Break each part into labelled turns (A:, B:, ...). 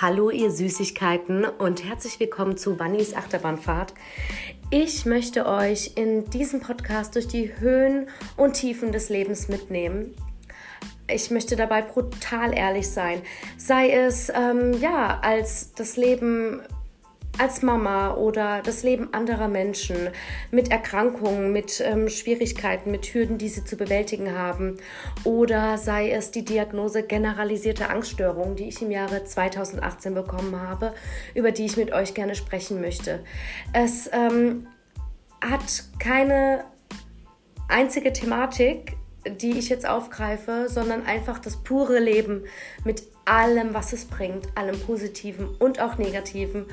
A: Hallo ihr Süßigkeiten und herzlich willkommen zu Wannys Achterbahnfahrt. Ich möchte euch in diesem Podcast durch die Höhen und Tiefen des Lebens mitnehmen. Ich möchte dabei brutal ehrlich sein, sei es ähm, ja als das Leben als Mama oder das Leben anderer Menschen mit Erkrankungen, mit ähm, Schwierigkeiten, mit Hürden, die sie zu bewältigen haben. Oder sei es die Diagnose generalisierte Angststörung, die ich im Jahre 2018 bekommen habe, über die ich mit euch gerne sprechen möchte. Es ähm, hat keine einzige Thematik, die ich jetzt aufgreife, sondern einfach das pure Leben mit allem, was es bringt, allem Positiven und auch Negativen.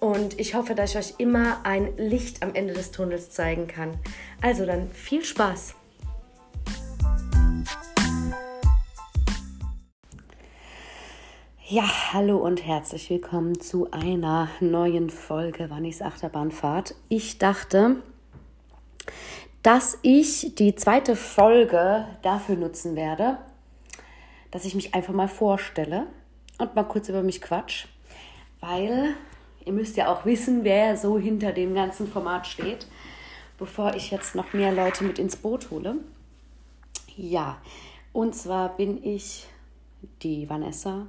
A: Und ich hoffe, dass ich euch immer ein Licht am Ende des Tunnels zeigen kann. Also dann viel Spaß! Ja, hallo und herzlich willkommen zu einer neuen Folge Wannis Achterbahnfahrt. Ich dachte, dass ich die zweite Folge dafür nutzen werde, dass ich mich einfach mal vorstelle und mal kurz über mich quatsch, weil ihr müsst ja auch wissen, wer so hinter dem ganzen Format steht, bevor ich jetzt noch mehr Leute mit ins Boot hole. Ja, und zwar bin ich die Vanessa.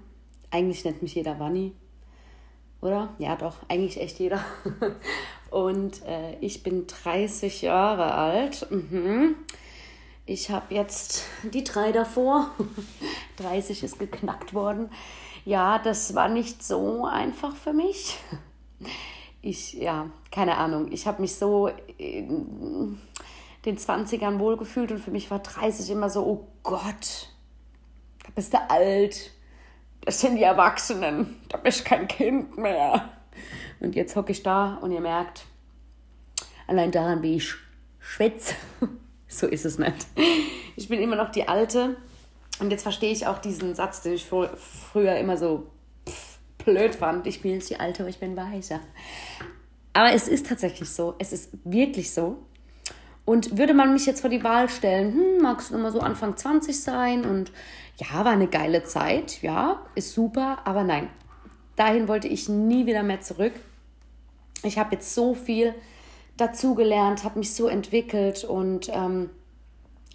A: Eigentlich nennt mich jeder Vanni, oder? Ja, doch, eigentlich echt jeder. Und äh, ich bin 30 Jahre alt. Mhm. Ich habe jetzt die drei davor. 30 ist geknackt worden. Ja, das war nicht so einfach für mich ich, ja, keine Ahnung, ich habe mich so in den 20ern wohlgefühlt und für mich war 30 immer so, oh Gott, da bist du alt, das sind die Erwachsenen, da bist kein Kind mehr. Und jetzt hocke ich da und ihr merkt, allein daran, wie ich schwätze, so ist es nicht. Ich bin immer noch die Alte und jetzt verstehe ich auch diesen Satz, den ich früher immer so blöd fand. Ich bin jetzt die Alte, aber ich bin weiser. Aber es ist tatsächlich so. Es ist wirklich so. Und würde man mich jetzt vor die Wahl stellen, hm, magst du immer so Anfang 20 sein? Und ja, war eine geile Zeit, ja, ist super, aber nein, dahin wollte ich nie wieder mehr zurück. Ich habe jetzt so viel dazugelernt, habe mich so entwickelt und ähm,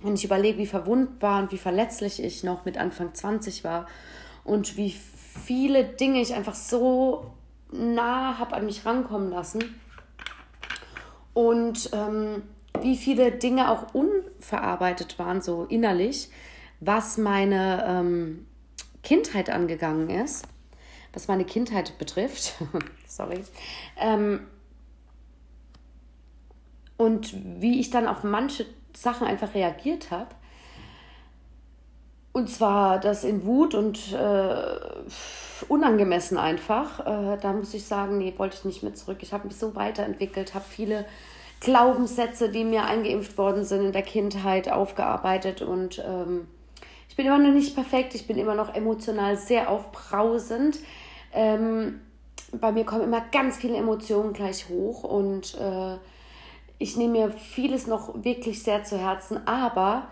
A: wenn ich überlege, wie verwundbar und wie verletzlich ich noch mit Anfang 20 war und wie viele Dinge ich einfach so nah habe an mich rankommen lassen und ähm, wie viele Dinge auch unverarbeitet waren, so innerlich, was meine ähm, Kindheit angegangen ist, was meine Kindheit betrifft. Sorry. Ähm, und wie ich dann auf manche Sachen einfach reagiert habe und zwar das in Wut und äh, unangemessen einfach. Äh, da muss ich sagen, nee, wollte ich nicht mehr zurück. Ich habe mich so weiterentwickelt, habe viele Glaubenssätze, die mir eingeimpft worden sind in der Kindheit, aufgearbeitet. Und ähm, ich bin immer noch nicht perfekt. Ich bin immer noch emotional sehr aufbrausend. Ähm, bei mir kommen immer ganz viele Emotionen gleich hoch und äh, ich nehme mir vieles noch wirklich sehr zu Herzen. Aber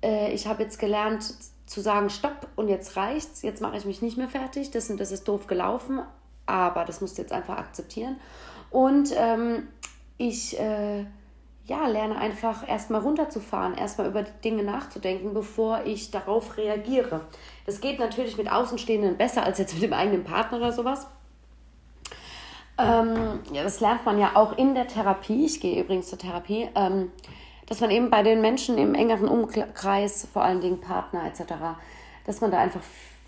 A: äh, ich habe jetzt gelernt, zu sagen, stopp und jetzt reicht's, jetzt mache ich mich nicht mehr fertig, das und das ist doof gelaufen, aber das musst du jetzt einfach akzeptieren. Und ähm, ich äh, ja, lerne einfach erstmal runterzufahren, erstmal über die Dinge nachzudenken, bevor ich darauf reagiere. Das geht natürlich mit Außenstehenden besser als jetzt mit dem eigenen Partner oder sowas. Ähm, ja, das lernt man ja auch in der Therapie. Ich gehe übrigens zur Therapie. Ähm, dass man eben bei den Menschen im engeren Umkreis, vor allen Dingen Partner etc., dass man da einfach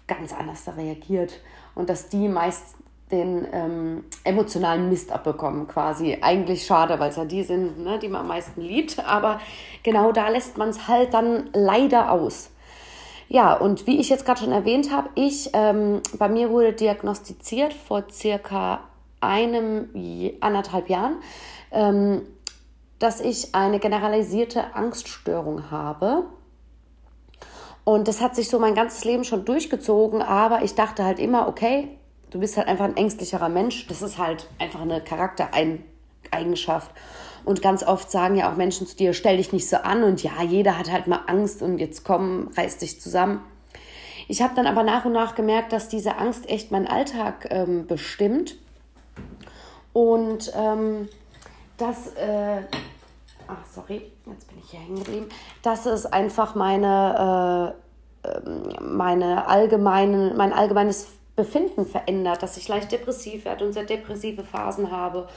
A: ganz anders da reagiert und dass die meist den ähm, emotionalen Mist abbekommen quasi. Eigentlich schade, weil es ja die sind, ne, die man am meisten liebt, aber genau da lässt man es halt dann leider aus. Ja, und wie ich jetzt gerade schon erwähnt habe, ich, ähm, bei mir wurde diagnostiziert vor circa einem, anderthalb Jahren, ähm, dass ich eine generalisierte Angststörung habe. Und das hat sich so mein ganzes Leben schon durchgezogen, aber ich dachte halt immer, okay, du bist halt einfach ein ängstlicherer Mensch. Das ist halt einfach eine Charaktereigenschaft. Und ganz oft sagen ja auch Menschen zu dir, stell dich nicht so an und ja, jeder hat halt mal Angst und jetzt komm, reiß dich zusammen. Ich habe dann aber nach und nach gemerkt, dass diese Angst echt meinen Alltag ähm, bestimmt. Und ähm, dass, äh, ach sorry, jetzt bin ich hier hängen geblieben, dass es einfach meine, äh, ähm, meine allgemeinen, mein allgemeines Befinden verändert, dass ich leicht depressiv werde und sehr depressive Phasen habe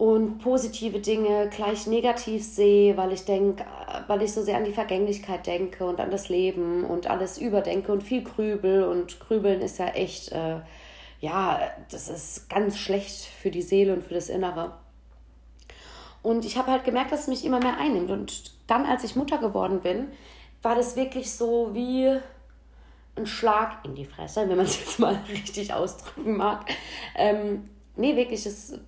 A: und positive Dinge gleich negativ sehe, weil ich denke, weil ich so sehr an die Vergänglichkeit denke und an das Leben und alles überdenke und viel grübel und grübeln ist ja echt, äh, ja, das ist ganz schlecht für die Seele und für das Innere. Und ich habe halt gemerkt, dass es mich immer mehr einnimmt. Und dann, als ich Mutter geworden bin, war das wirklich so wie ein Schlag in die Fresse, wenn man es jetzt mal richtig ausdrücken mag. Ähm, nee, wirklich, es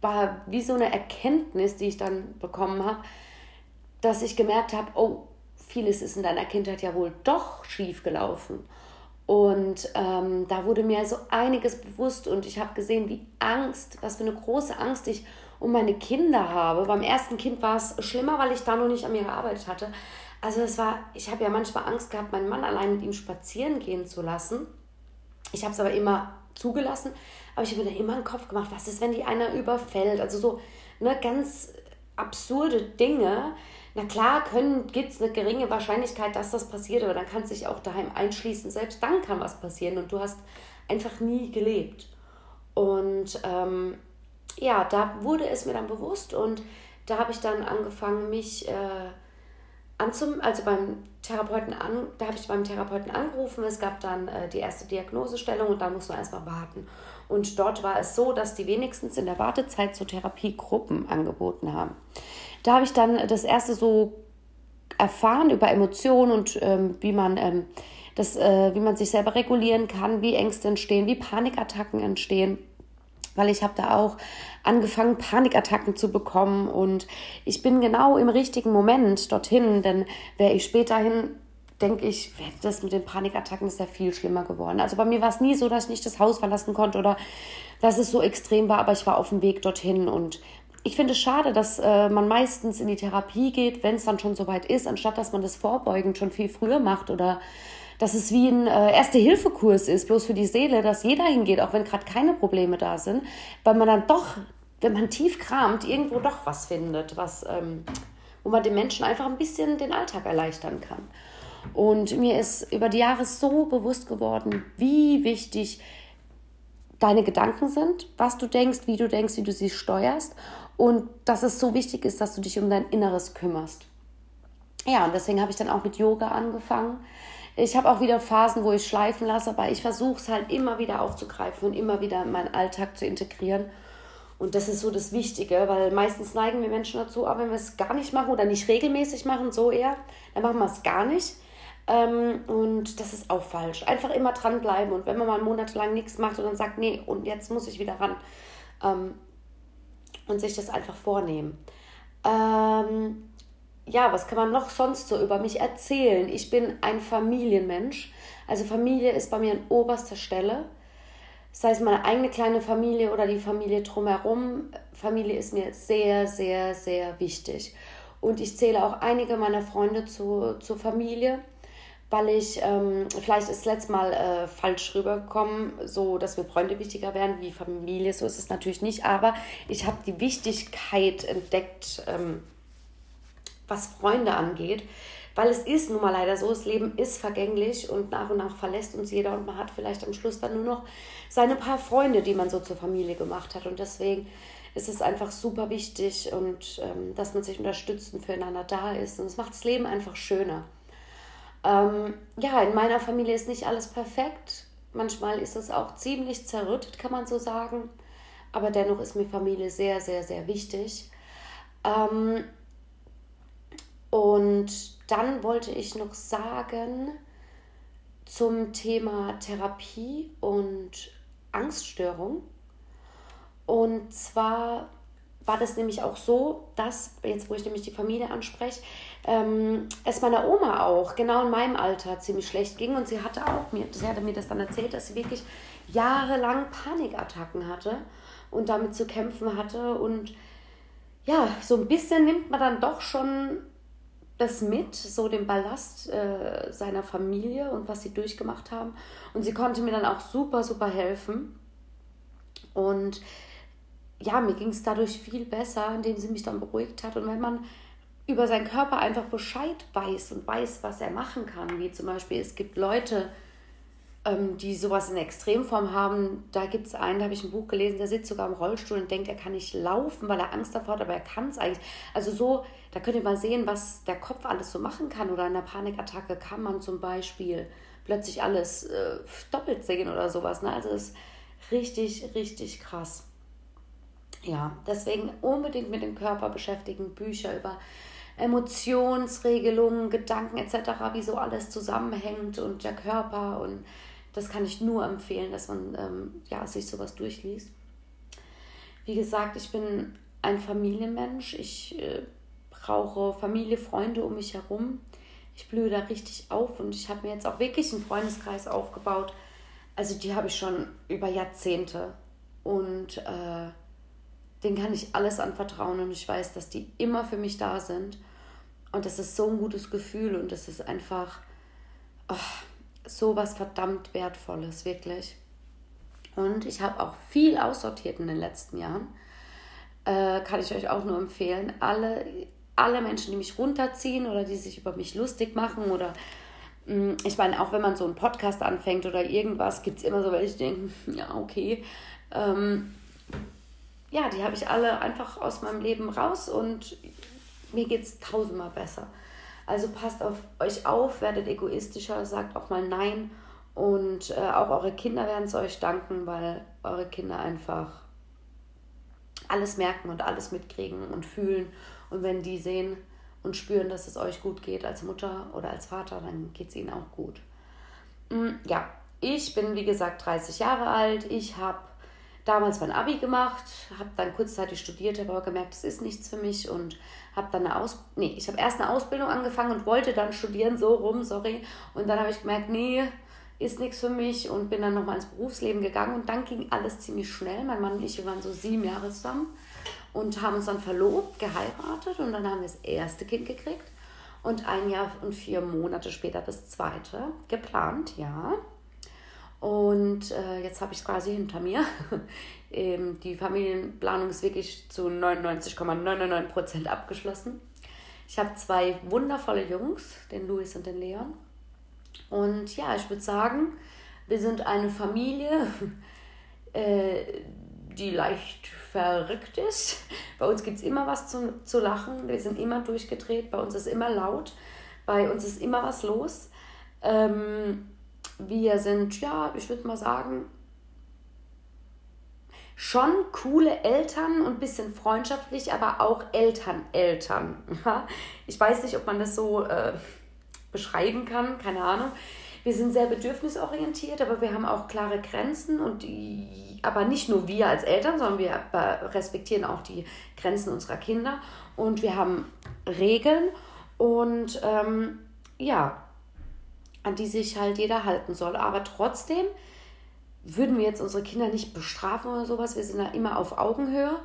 A: war wie so eine Erkenntnis, die ich dann bekommen habe, dass ich gemerkt habe, oh, vieles ist in deiner Kindheit ja wohl doch schief gelaufen. Und ähm, da wurde mir so einiges bewusst und ich habe gesehen, wie Angst, was für eine große Angst ich um meine Kinder habe. Beim ersten Kind war es schlimmer, weil ich da noch nicht an mir gearbeitet hatte. Also es war, ich habe ja manchmal Angst gehabt, meinen Mann allein mit ihm spazieren gehen zu lassen. Ich habe es aber immer zugelassen, aber ich habe mir dann immer einen Kopf gemacht, was ist, wenn die einer überfällt? Also so ne, ganz absurde Dinge. Na klar, gibt es eine geringe Wahrscheinlichkeit, dass das passiert, aber dann kannst du dich auch daheim einschließen. Selbst dann kann was passieren und du hast einfach nie gelebt. Und ähm, ja, da wurde es mir dann bewusst und da habe ich dann angefangen, mich äh, anzum, also beim Therapeuten an, da habe ich beim Therapeuten angerufen. Es gab dann äh, die erste Diagnosestellung und dann muss man erstmal warten. Und dort war es so, dass die wenigstens in der Wartezeit so Therapiegruppen angeboten haben. Da habe ich dann das erste so erfahren über Emotionen und ähm, wie man ähm, das, äh, wie man sich selber regulieren kann, wie Ängste entstehen, wie Panikattacken entstehen weil ich habe da auch angefangen, Panikattacken zu bekommen und ich bin genau im richtigen Moment dorthin, denn wäre ich späterhin denke ich, wäre das mit den Panikattacken ist ja viel schlimmer geworden. Also bei mir war es nie so, dass ich nicht das Haus verlassen konnte oder dass es so extrem war, aber ich war auf dem Weg dorthin und ich finde es schade, dass äh, man meistens in die Therapie geht, wenn es dann schon soweit ist, anstatt dass man das vorbeugend schon viel früher macht oder dass es wie ein äh, Erste-Hilfe-Kurs ist, bloß für die Seele, dass jeder hingeht, auch wenn gerade keine Probleme da sind, weil man dann doch, wenn man tief kramt, irgendwo doch was findet, was, ähm, wo man den Menschen einfach ein bisschen den Alltag erleichtern kann. Und mir ist über die Jahre so bewusst geworden, wie wichtig deine Gedanken sind, was du denkst, wie du denkst, wie du sie steuerst und dass es so wichtig ist, dass du dich um dein Inneres kümmerst. Ja, und deswegen habe ich dann auch mit Yoga angefangen. Ich habe auch wieder Phasen, wo ich schleifen lasse, aber ich versuche es halt immer wieder aufzugreifen und immer wieder in meinen Alltag zu integrieren. Und das ist so das Wichtige, weil meistens neigen wir Menschen dazu, aber wenn wir es gar nicht machen oder nicht regelmäßig machen, so eher, dann machen wir es gar nicht. Ähm, und das ist auch falsch. Einfach immer dranbleiben und wenn man mal monatelang nichts macht und dann sagt, nee, und jetzt muss ich wieder ran. Ähm, und sich das einfach vornehmen. Ähm, ja, was kann man noch sonst so über mich erzählen? Ich bin ein Familienmensch. Also Familie ist bei mir an oberster Stelle. Sei es meine eigene kleine Familie oder die Familie drumherum. Familie ist mir sehr, sehr, sehr wichtig. Und ich zähle auch einige meiner Freunde zu, zur Familie, weil ich, ähm, vielleicht ist letztes Mal äh, falsch rübergekommen, so dass mir Freunde wichtiger wären wie Familie. So ist es natürlich nicht. Aber ich habe die Wichtigkeit entdeckt. Ähm, was Freunde angeht. Weil es ist nun mal leider so, das Leben ist vergänglich und nach und nach verlässt uns jeder und man hat vielleicht am Schluss dann nur noch seine paar Freunde, die man so zur Familie gemacht hat. Und deswegen ist es einfach super wichtig und ähm, dass man sich unterstützt und füreinander da ist. Und es macht das Leben einfach schöner. Ähm, ja, in meiner Familie ist nicht alles perfekt. Manchmal ist es auch ziemlich zerrüttet, kann man so sagen. Aber dennoch ist mir Familie sehr, sehr, sehr wichtig. Ähm, und dann wollte ich noch sagen zum Thema Therapie und Angststörung. Und zwar war das nämlich auch so, dass, jetzt wo ich nämlich die Familie anspreche, ähm, es meiner Oma auch genau in meinem Alter ziemlich schlecht ging. Und sie hatte auch mir, sie hatte mir das dann erzählt, dass sie wirklich jahrelang Panikattacken hatte und damit zu kämpfen hatte. Und ja, so ein bisschen nimmt man dann doch schon das mit, so den Ballast äh, seiner Familie und was sie durchgemacht haben. Und sie konnte mir dann auch super, super helfen. Und ja, mir ging es dadurch viel besser, indem sie mich dann beruhigt hat. Und wenn man über seinen Körper einfach Bescheid weiß und weiß, was er machen kann, wie zum Beispiel es gibt Leute, ähm, die sowas in Extremform haben. Da gibt es einen, da habe ich ein Buch gelesen, der sitzt sogar im Rollstuhl und denkt, er kann nicht laufen, weil er Angst davor hat, aber er kann es eigentlich. Also so, da könnt ihr mal sehen, was der Kopf alles so machen kann. Oder in einer Panikattacke kann man zum Beispiel plötzlich alles äh, doppelt sehen oder sowas. Ne? Also es ist richtig, richtig krass. Ja, deswegen unbedingt mit dem Körper beschäftigen, Bücher über Emotionsregelungen, Gedanken etc., wie so alles zusammenhängt und der Körper und das kann ich nur empfehlen, dass man ähm, ja, sich sowas durchliest. Wie gesagt, ich bin ein Familienmensch. Ich äh, brauche Familie, Freunde um mich herum. Ich blühe da richtig auf und ich habe mir jetzt auch wirklich einen Freundeskreis aufgebaut. Also die habe ich schon über Jahrzehnte und äh, denen kann ich alles anvertrauen und ich weiß, dass die immer für mich da sind. Und das ist so ein gutes Gefühl und das ist einfach, oh, so was verdammt Wertvolles, wirklich. Und ich habe auch viel aussortiert in den letzten Jahren. Äh, kann ich euch auch nur empfehlen. Alle, alle Menschen, die mich runterziehen oder die sich über mich lustig machen oder mm, ich meine, auch wenn man so einen Podcast anfängt oder irgendwas, gibt es immer so welche, die denken, ja, okay. Ähm, ja, die habe ich alle einfach aus meinem Leben raus und mir geht es tausendmal besser. Also passt auf euch auf, werdet egoistischer, sagt auch mal Nein und äh, auch eure Kinder werden es euch danken, weil eure Kinder einfach alles merken und alles mitkriegen und fühlen. Und wenn die sehen und spüren, dass es euch gut geht als Mutter oder als Vater, dann geht es ihnen auch gut. Mm, ja, ich bin wie gesagt 30 Jahre alt. Ich habe damals mein Abi gemacht, habe dann kurzzeitig studiert, habe aber gemerkt, das ist nichts für mich und habe dann eine Aus nee, ich habe erst eine Ausbildung angefangen und wollte dann studieren, so rum, sorry. Und dann habe ich gemerkt, nee, ist nichts für mich und bin dann nochmal ins Berufsleben gegangen und dann ging alles ziemlich schnell. Mein Mann und ich, waren so sieben Jahre zusammen und haben uns dann verlobt, geheiratet und dann haben wir das erste Kind gekriegt und ein Jahr und vier Monate später das zweite geplant, ja. Und äh, jetzt habe ich es quasi hinter mir. ähm, die Familienplanung ist wirklich zu 99,99 Prozent abgeschlossen. Ich habe zwei wundervolle Jungs, den Luis und den Leon. Und ja, ich würde sagen, wir sind eine Familie, äh, die leicht verrückt ist. Bei uns gibt es immer was zu, zu lachen. Wir sind immer durchgedreht. Bei uns ist immer laut. Bei uns ist immer was los. Ähm, wir sind, ja, ich würde mal sagen, schon coole Eltern und ein bisschen freundschaftlich, aber auch Eltern-Eltern. Ich weiß nicht, ob man das so äh, beschreiben kann, keine Ahnung. Wir sind sehr bedürfnisorientiert, aber wir haben auch klare Grenzen und die, aber nicht nur wir als Eltern, sondern wir respektieren auch die Grenzen unserer Kinder und wir haben Regeln und ähm, ja, an die sich halt jeder halten soll. Aber trotzdem würden wir jetzt unsere Kinder nicht bestrafen oder sowas. Wir sind da immer auf Augenhöhe.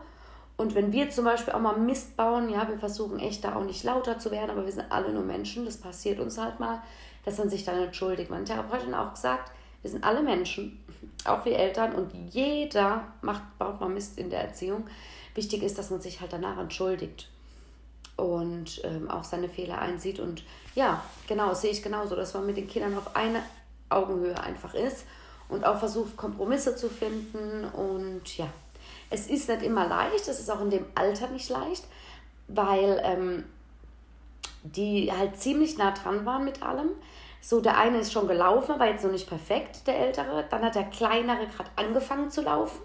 A: Und wenn wir zum Beispiel auch mal Mist bauen, ja, wir versuchen echt da auch nicht lauter zu werden, aber wir sind alle nur Menschen, das passiert uns halt mal, dass man sich dann entschuldigt. Meine Therapeutin hat auch gesagt, wir sind alle Menschen, auch wir Eltern, und jeder macht, baut mal Mist in der Erziehung. Wichtig ist, dass man sich halt danach entschuldigt und ähm, auch seine Fehler einsieht. Und ja, genau, sehe ich genauso, dass man mit den Kindern auf eine Augenhöhe einfach ist und auch versucht, Kompromisse zu finden. Und ja, es ist nicht immer leicht, es ist auch in dem Alter nicht leicht, weil ähm, die halt ziemlich nah dran waren mit allem. So, der eine ist schon gelaufen, aber jetzt noch nicht perfekt, der Ältere. Dann hat der Kleinere gerade angefangen zu laufen.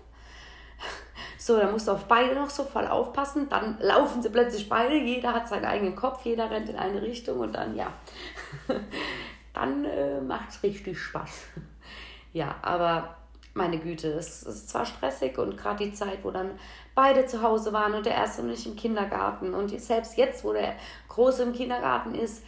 A: So, da musst du auf beide noch so voll aufpassen. Dann laufen sie plötzlich beide, jeder hat seinen eigenen Kopf, jeder rennt in eine Richtung und dann, ja, dann äh, macht es richtig Spaß. ja, aber meine Güte, es ist zwar stressig und gerade die Zeit, wo dann beide zu Hause waren und der erste nicht im Kindergarten und selbst jetzt, wo der Große im Kindergarten ist,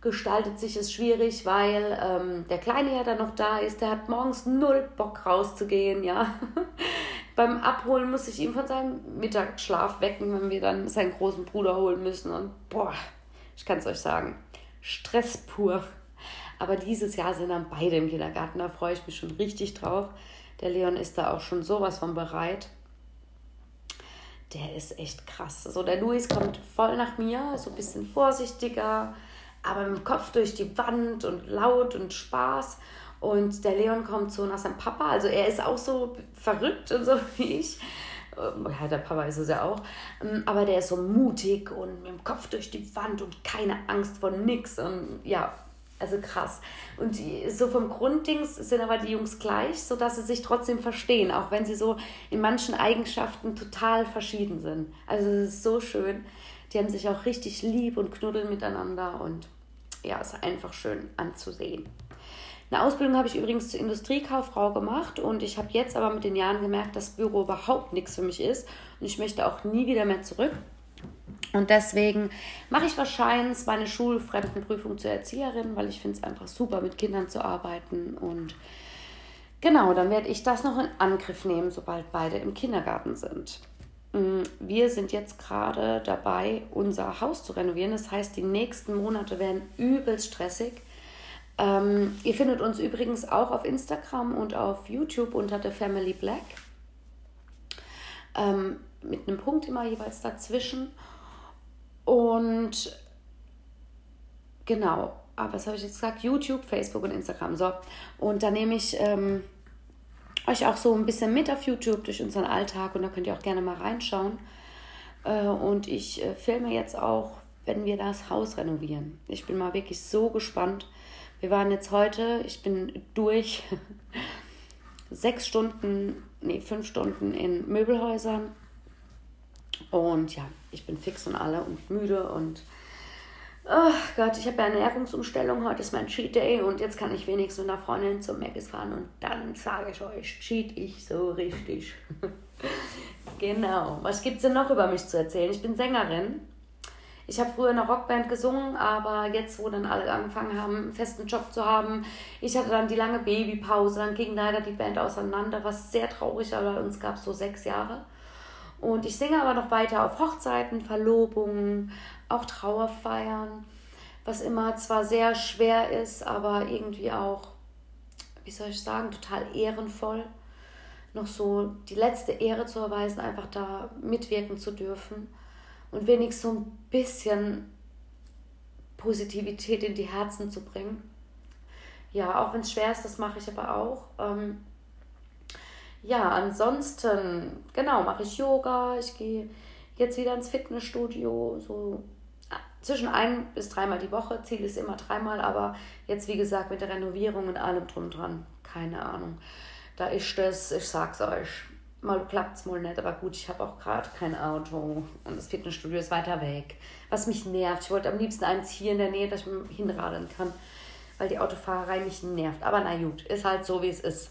A: gestaltet sich es schwierig, weil ähm, der Kleine ja dann noch da ist, der hat morgens null Bock rauszugehen, ja. Beim Abholen muss ich ihn von seinem Mittagsschlaf wecken, wenn wir dann seinen großen Bruder holen müssen. Und boah, ich kann es euch sagen, Stress pur. Aber dieses Jahr sind dann beide im Kindergarten, da freue ich mich schon richtig drauf. Der Leon ist da auch schon sowas von bereit. Der ist echt krass. Also der Luis kommt voll nach mir, so ein bisschen vorsichtiger, aber mit dem Kopf durch die Wand und laut und Spaß. Und der Leon kommt so nach seinem Papa. Also er ist auch so verrückt und so wie ich. Ähm, ja, der Papa ist es ja auch. Ähm, aber der ist so mutig und mit dem Kopf durch die Wand und keine Angst vor nix. Und ja, also krass. Und die, so vom Grunddings sind aber die Jungs gleich, sodass sie sich trotzdem verstehen, auch wenn sie so in manchen Eigenschaften total verschieden sind. Also es ist so schön. Die haben sich auch richtig lieb und knuddeln miteinander und ja, ist einfach schön anzusehen. Eine Ausbildung habe ich übrigens zur Industriekauffrau gemacht und ich habe jetzt aber mit den Jahren gemerkt, dass Büro überhaupt nichts für mich ist und ich möchte auch nie wieder mehr zurück. Und deswegen mache ich wahrscheinlich meine Schulfremdenprüfung zur Erzieherin, weil ich finde es einfach super, mit Kindern zu arbeiten. Und genau, dann werde ich das noch in Angriff nehmen, sobald beide im Kindergarten sind. Mm, wir sind jetzt gerade dabei, unser Haus zu renovieren. Das heißt, die nächsten Monate werden übelst stressig. Ähm, ihr findet uns übrigens auch auf Instagram und auf YouTube unter The Family Black. Ähm, mit einem Punkt immer jeweils dazwischen. Und genau, aber was habe ich jetzt gesagt? YouTube, Facebook und Instagram. So, und da nehme ich ähm, euch auch so ein bisschen mit auf YouTube durch unseren Alltag und da könnt ihr auch gerne mal reinschauen. Äh, und ich äh, filme jetzt auch, wenn wir das Haus renovieren. Ich bin mal wirklich so gespannt wir waren jetzt heute, ich bin durch sechs Stunden, nee, fünf Stunden in Möbelhäusern. Und ja, ich bin fix und alle und müde und oh Gott, ich habe ja eine Ernährungsumstellung. Heute ist mein Cheat Day und jetzt kann ich wenigstens mit einer Freundin zum Maggis fahren und dann sage ich euch, cheat ich so richtig. genau. Was gibt es denn noch über mich zu erzählen? Ich bin Sängerin ich habe früher in einer Rockband gesungen, aber jetzt, wo dann alle angefangen haben, einen festen Job zu haben, ich hatte dann die lange Babypause, dann ging leider die Band auseinander, was sehr traurig war, uns gab es so sechs Jahre. Und ich singe aber noch weiter auf Hochzeiten, Verlobungen, auch Trauerfeiern, was immer zwar sehr schwer ist, aber irgendwie auch, wie soll ich sagen, total ehrenvoll, noch so die letzte Ehre zu erweisen, einfach da mitwirken zu dürfen und wenigstens so ein bisschen Positivität in die Herzen zu bringen. Ja, auch wenn es schwer ist, das mache ich aber auch. Ähm, ja, ansonsten, genau, mache ich Yoga, ich gehe jetzt wieder ins Fitnessstudio, so ah, zwischen ein bis dreimal die Woche. Ziel ist immer dreimal, aber jetzt, wie gesagt, mit der Renovierung und allem drum dran, keine Ahnung. Da ist das, ich sag's euch, mal klappt es mal nicht, aber gut, ich habe auch gerade kein Auto und das Fitnessstudio ist weiter weg. Was mich nervt. Ich wollte am liebsten eins hier in der Nähe, dass ich hinradeln kann, weil die Autofahrerei mich nervt. Aber na gut, ist halt so, wie es ist.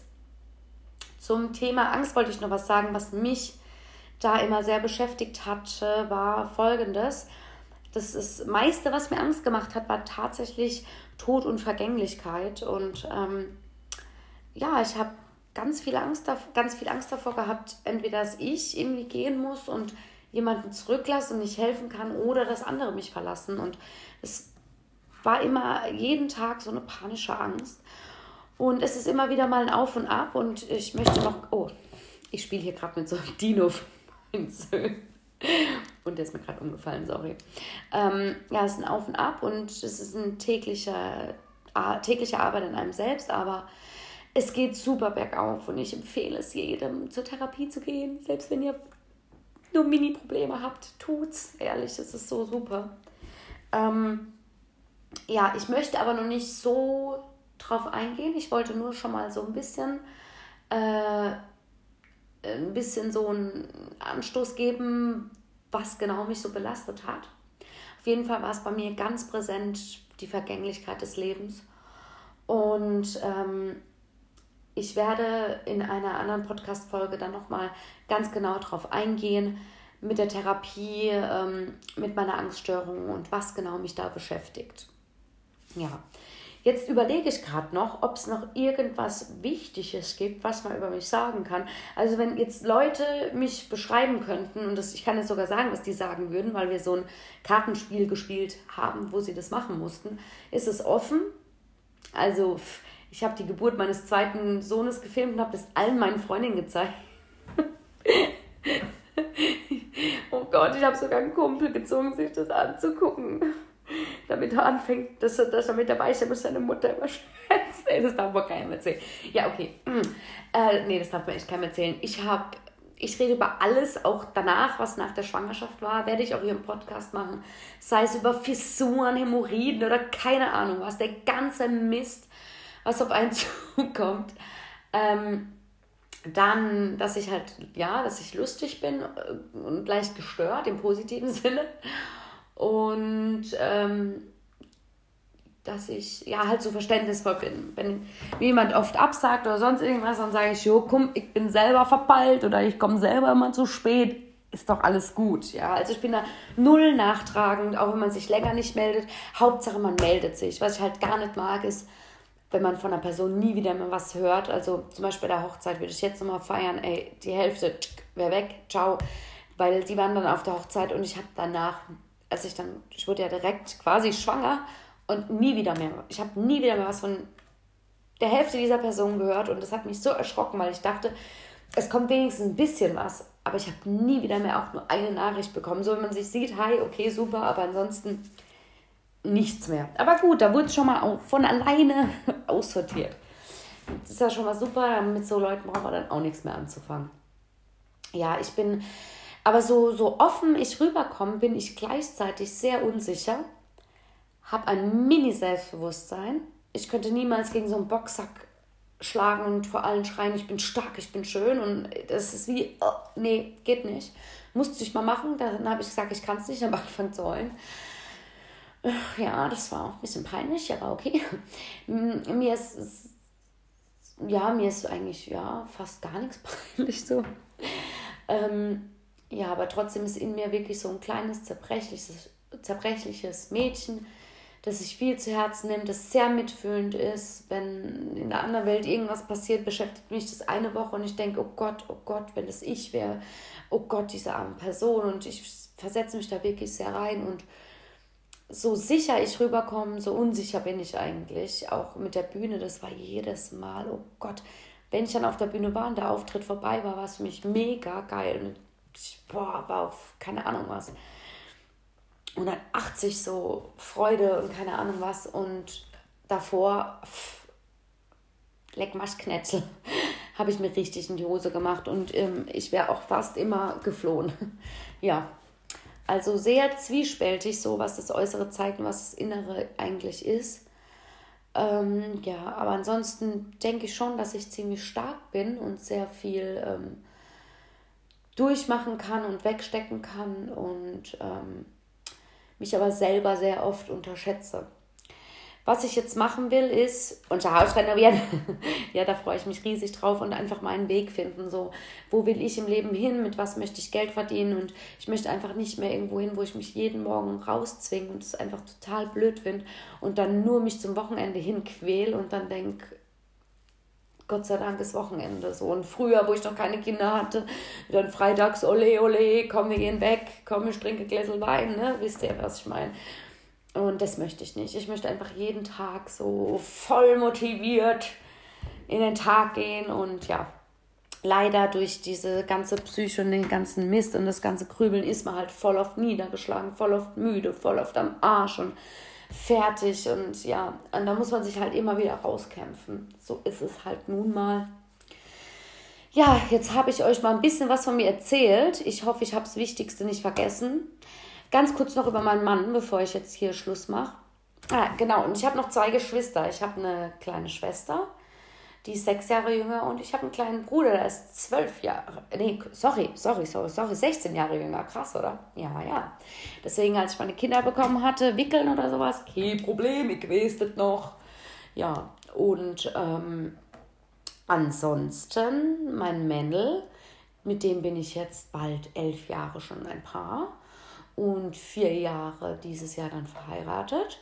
A: Zum Thema Angst wollte ich noch was sagen, was mich da immer sehr beschäftigt hatte, war folgendes. Das, das meiste, was mir Angst gemacht hat, war tatsächlich Tod und Vergänglichkeit. Und ähm, ja, ich habe ganz viel Angst, ganz viel Angst davor gehabt, entweder dass ich irgendwie gehen muss und jemanden zurücklasse und nicht helfen kann oder dass andere mich verlassen. Und es war immer jeden Tag so eine panische Angst. Und es ist immer wieder mal ein Auf und Ab. Und ich möchte noch. Oh, ich spiele hier gerade mit so einem Dino Und der ist mir gerade umgefallen, sorry. Ähm, ja, es ist ein Auf und Ab und es ist ein täglicher, tägliche Arbeit an einem selbst, aber es geht super bergauf und ich empfehle es jedem, zur Therapie zu gehen. Selbst wenn ihr nur Mini-Probleme habt, tut's. Ehrlich, es ist so super. Ähm, ja, ich möchte aber noch nicht so drauf eingehen. Ich wollte nur schon mal so ein bisschen, äh, ein bisschen so einen Anstoß geben, was genau mich so belastet hat. Auf jeden Fall war es bei mir ganz präsent die Vergänglichkeit des Lebens. Und ähm, ich werde in einer anderen Podcast-Folge dann nochmal ganz genau darauf eingehen, mit der Therapie, ähm, mit meiner Angststörung und was genau mich da beschäftigt. Ja, Jetzt überlege ich gerade noch, ob es noch irgendwas Wichtiges gibt, was man über mich sagen kann. Also wenn jetzt Leute mich beschreiben könnten, und das, ich kann jetzt sogar sagen, was die sagen würden, weil wir so ein Kartenspiel gespielt haben, wo sie das machen mussten, ist es offen. Also ich habe die Geburt meines zweiten Sohnes gefilmt und habe das allen meinen Freundinnen gezeigt. oh Gott, ich habe sogar einen Kumpel gezwungen, sich das anzugucken damit er anfängt, dass er, dass er mit dabei er muss seine Mutter immer schätzen. Nee, das darf man keinem erzählen. Ja, okay. Äh, nee, das darf man echt keinem erzählen. Ich habe, ich rede über alles, auch danach, was nach der Schwangerschaft war, werde ich auch hier im Podcast machen. Sei es über Fissuren, Hämorrhoiden oder keine Ahnung was, der ganze Mist, was auf einen zukommt. Ähm, dann, dass ich halt, ja, dass ich lustig bin äh, und leicht gestört im positiven Sinne. Und ähm, dass ich ja halt so verständnisvoll bin. Wenn mir jemand oft absagt oder sonst irgendwas, dann sage ich, jo, komm, ich bin selber verpeilt oder ich komme selber immer zu spät. Ist doch alles gut, ja. Also ich bin da null nachtragend, auch wenn man sich länger nicht meldet. Hauptsache man meldet sich. Was ich halt gar nicht mag, ist, wenn man von einer Person nie wieder mehr was hört. Also zum Beispiel bei der Hochzeit würde ich jetzt nochmal feiern, ey, die Hälfte wäre weg, ciao. Weil die waren dann auf der Hochzeit und ich habe danach, als ich dann, ich wurde ja direkt quasi schwanger und nie wieder mehr. Ich habe nie wieder mehr was von der Hälfte dieser Person gehört und das hat mich so erschrocken, weil ich dachte, es kommt wenigstens ein bisschen was, aber ich habe nie wieder mehr auch nur eine Nachricht bekommen. So, wenn man sich sieht, hi, okay, super, aber ansonsten nichts mehr. Aber gut, da wurde es schon mal von alleine aussortiert. Das ist ja schon mal super, mit so Leuten braucht man dann auch nichts mehr anzufangen. Ja, ich bin, aber so, so offen ich rüberkomme, bin ich gleichzeitig sehr unsicher habe ein Mini-Selbstbewusstsein. Ich könnte niemals gegen so einen Boxsack schlagen und vor allem schreien, ich bin stark, ich bin schön. Und das ist wie, oh, nee, geht nicht. Musste ich mal machen. Dann habe ich gesagt, ich kann es nicht, habe angefangen zu heulen. Ja, das war auch ein bisschen peinlich, aber okay. Mir ist, ja, mir ist eigentlich, ja, fast gar nichts peinlich so. Ähm, ja, aber trotzdem ist in mir wirklich so ein kleines, zerbrechliches, zerbrechliches Mädchen, das sich viel zu Herzen nimmt, das sehr mitfühlend ist. Wenn in der anderen Welt irgendwas passiert, beschäftigt mich das eine Woche und ich denke, oh Gott, oh Gott, wenn das ich wäre, oh Gott, diese arme Person. Und ich versetze mich da wirklich sehr rein und so sicher ich rüberkomme, so unsicher bin ich eigentlich. Auch mit der Bühne, das war jedes Mal, oh Gott, wenn ich dann auf der Bühne war und der Auftritt vorbei war, war es für mich mega geil. Boah, war auf keine Ahnung was. 180 so Freude und keine Ahnung was und davor pff, leck Maschknetzel habe ich mir richtig in die Hose gemacht und ähm, ich wäre auch fast immer geflohen. ja, also sehr zwiespältig so, was das Äußere zeigt und was das Innere eigentlich ist. Ähm, ja, aber ansonsten denke ich schon, dass ich ziemlich stark bin und sehr viel ähm, durchmachen kann und wegstecken kann und ähm, mich aber selber sehr oft unterschätze. Was ich jetzt machen will, ist unser Haus renovieren. ja, da freue ich mich riesig drauf und einfach meinen Weg finden. So, wo will ich im Leben hin? Mit was möchte ich Geld verdienen? Und ich möchte einfach nicht mehr irgendwo hin, wo ich mich jeden Morgen rauszwinge und es einfach total blöd finde und dann nur mich zum Wochenende hin quäl und dann denke, Gott sei Dank ist Wochenende so. Und früher, wo ich noch keine Kinder hatte, dann freitags, ole, ole, komm, wir gehen weg, komm, ich trinke Gläsel Wein, ne? Wisst ihr, was ich meine? Und das möchte ich nicht. Ich möchte einfach jeden Tag so voll motiviert in den Tag gehen und ja, leider durch diese ganze Psyche und den ganzen Mist und das ganze Grübeln ist man halt voll oft niedergeschlagen, voll oft müde, voll oft am Arsch und fertig und ja, und da muss man sich halt immer wieder rauskämpfen. So ist es halt nun mal. Ja, jetzt habe ich euch mal ein bisschen was von mir erzählt. Ich hoffe, ich habe das Wichtigste nicht vergessen. Ganz kurz noch über meinen Mann, bevor ich jetzt hier Schluss mache. Ah, genau, und ich habe noch zwei Geschwister. Ich habe eine kleine Schwester die ist sechs Jahre jünger und ich habe einen kleinen Bruder, der ist zwölf Jahre, nee, sorry, sorry, sorry, sorry, 16 Jahre jünger, krass, oder? Ja, ja. Deswegen, als ich meine Kinder bekommen hatte, wickeln oder sowas, kein Problem, ich weiß das noch. Ja, und ähm, ansonsten mein Männel, mit dem bin ich jetzt bald elf Jahre schon ein Paar und vier Jahre dieses Jahr dann verheiratet.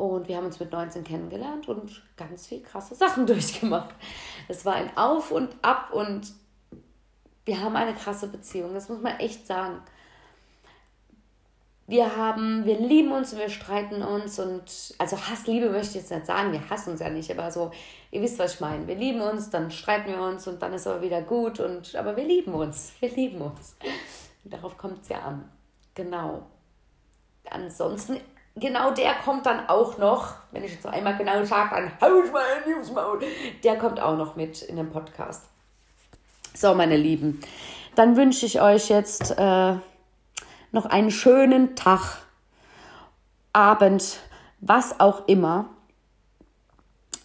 A: Und wir haben uns mit 19 kennengelernt und ganz viel krasse Sachen durchgemacht. Es war ein Auf und Ab und wir haben eine krasse Beziehung, das muss man echt sagen. Wir haben, wir lieben uns und wir streiten uns und, also Hassliebe möchte ich jetzt nicht sagen, wir hassen uns ja nicht, aber so, ihr wisst, was ich meine. Wir lieben uns, dann streiten wir uns und dann ist aber wieder gut und, aber wir lieben uns, wir lieben uns. Und darauf kommt es ja an. Genau. Ansonsten, genau der kommt dann auch noch, wenn ich jetzt noch einmal genau sage, dann hau ich mal in Newsmaul. Der kommt auch noch mit in den Podcast. So, meine Lieben, dann wünsche ich euch jetzt äh, noch einen schönen Tag, Abend, was auch immer.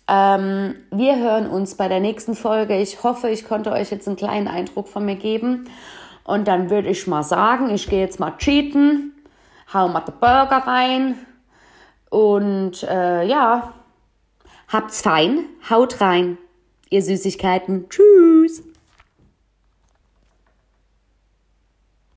A: Ähm, wir hören uns bei der nächsten Folge. Ich hoffe, ich konnte euch jetzt einen kleinen Eindruck von mir geben. Und dann würde ich mal sagen, ich gehe jetzt mal cheaten, hau mal den Burger rein und äh, ja, habt's fein, haut rein, ihr Süßigkeiten. Tschüss.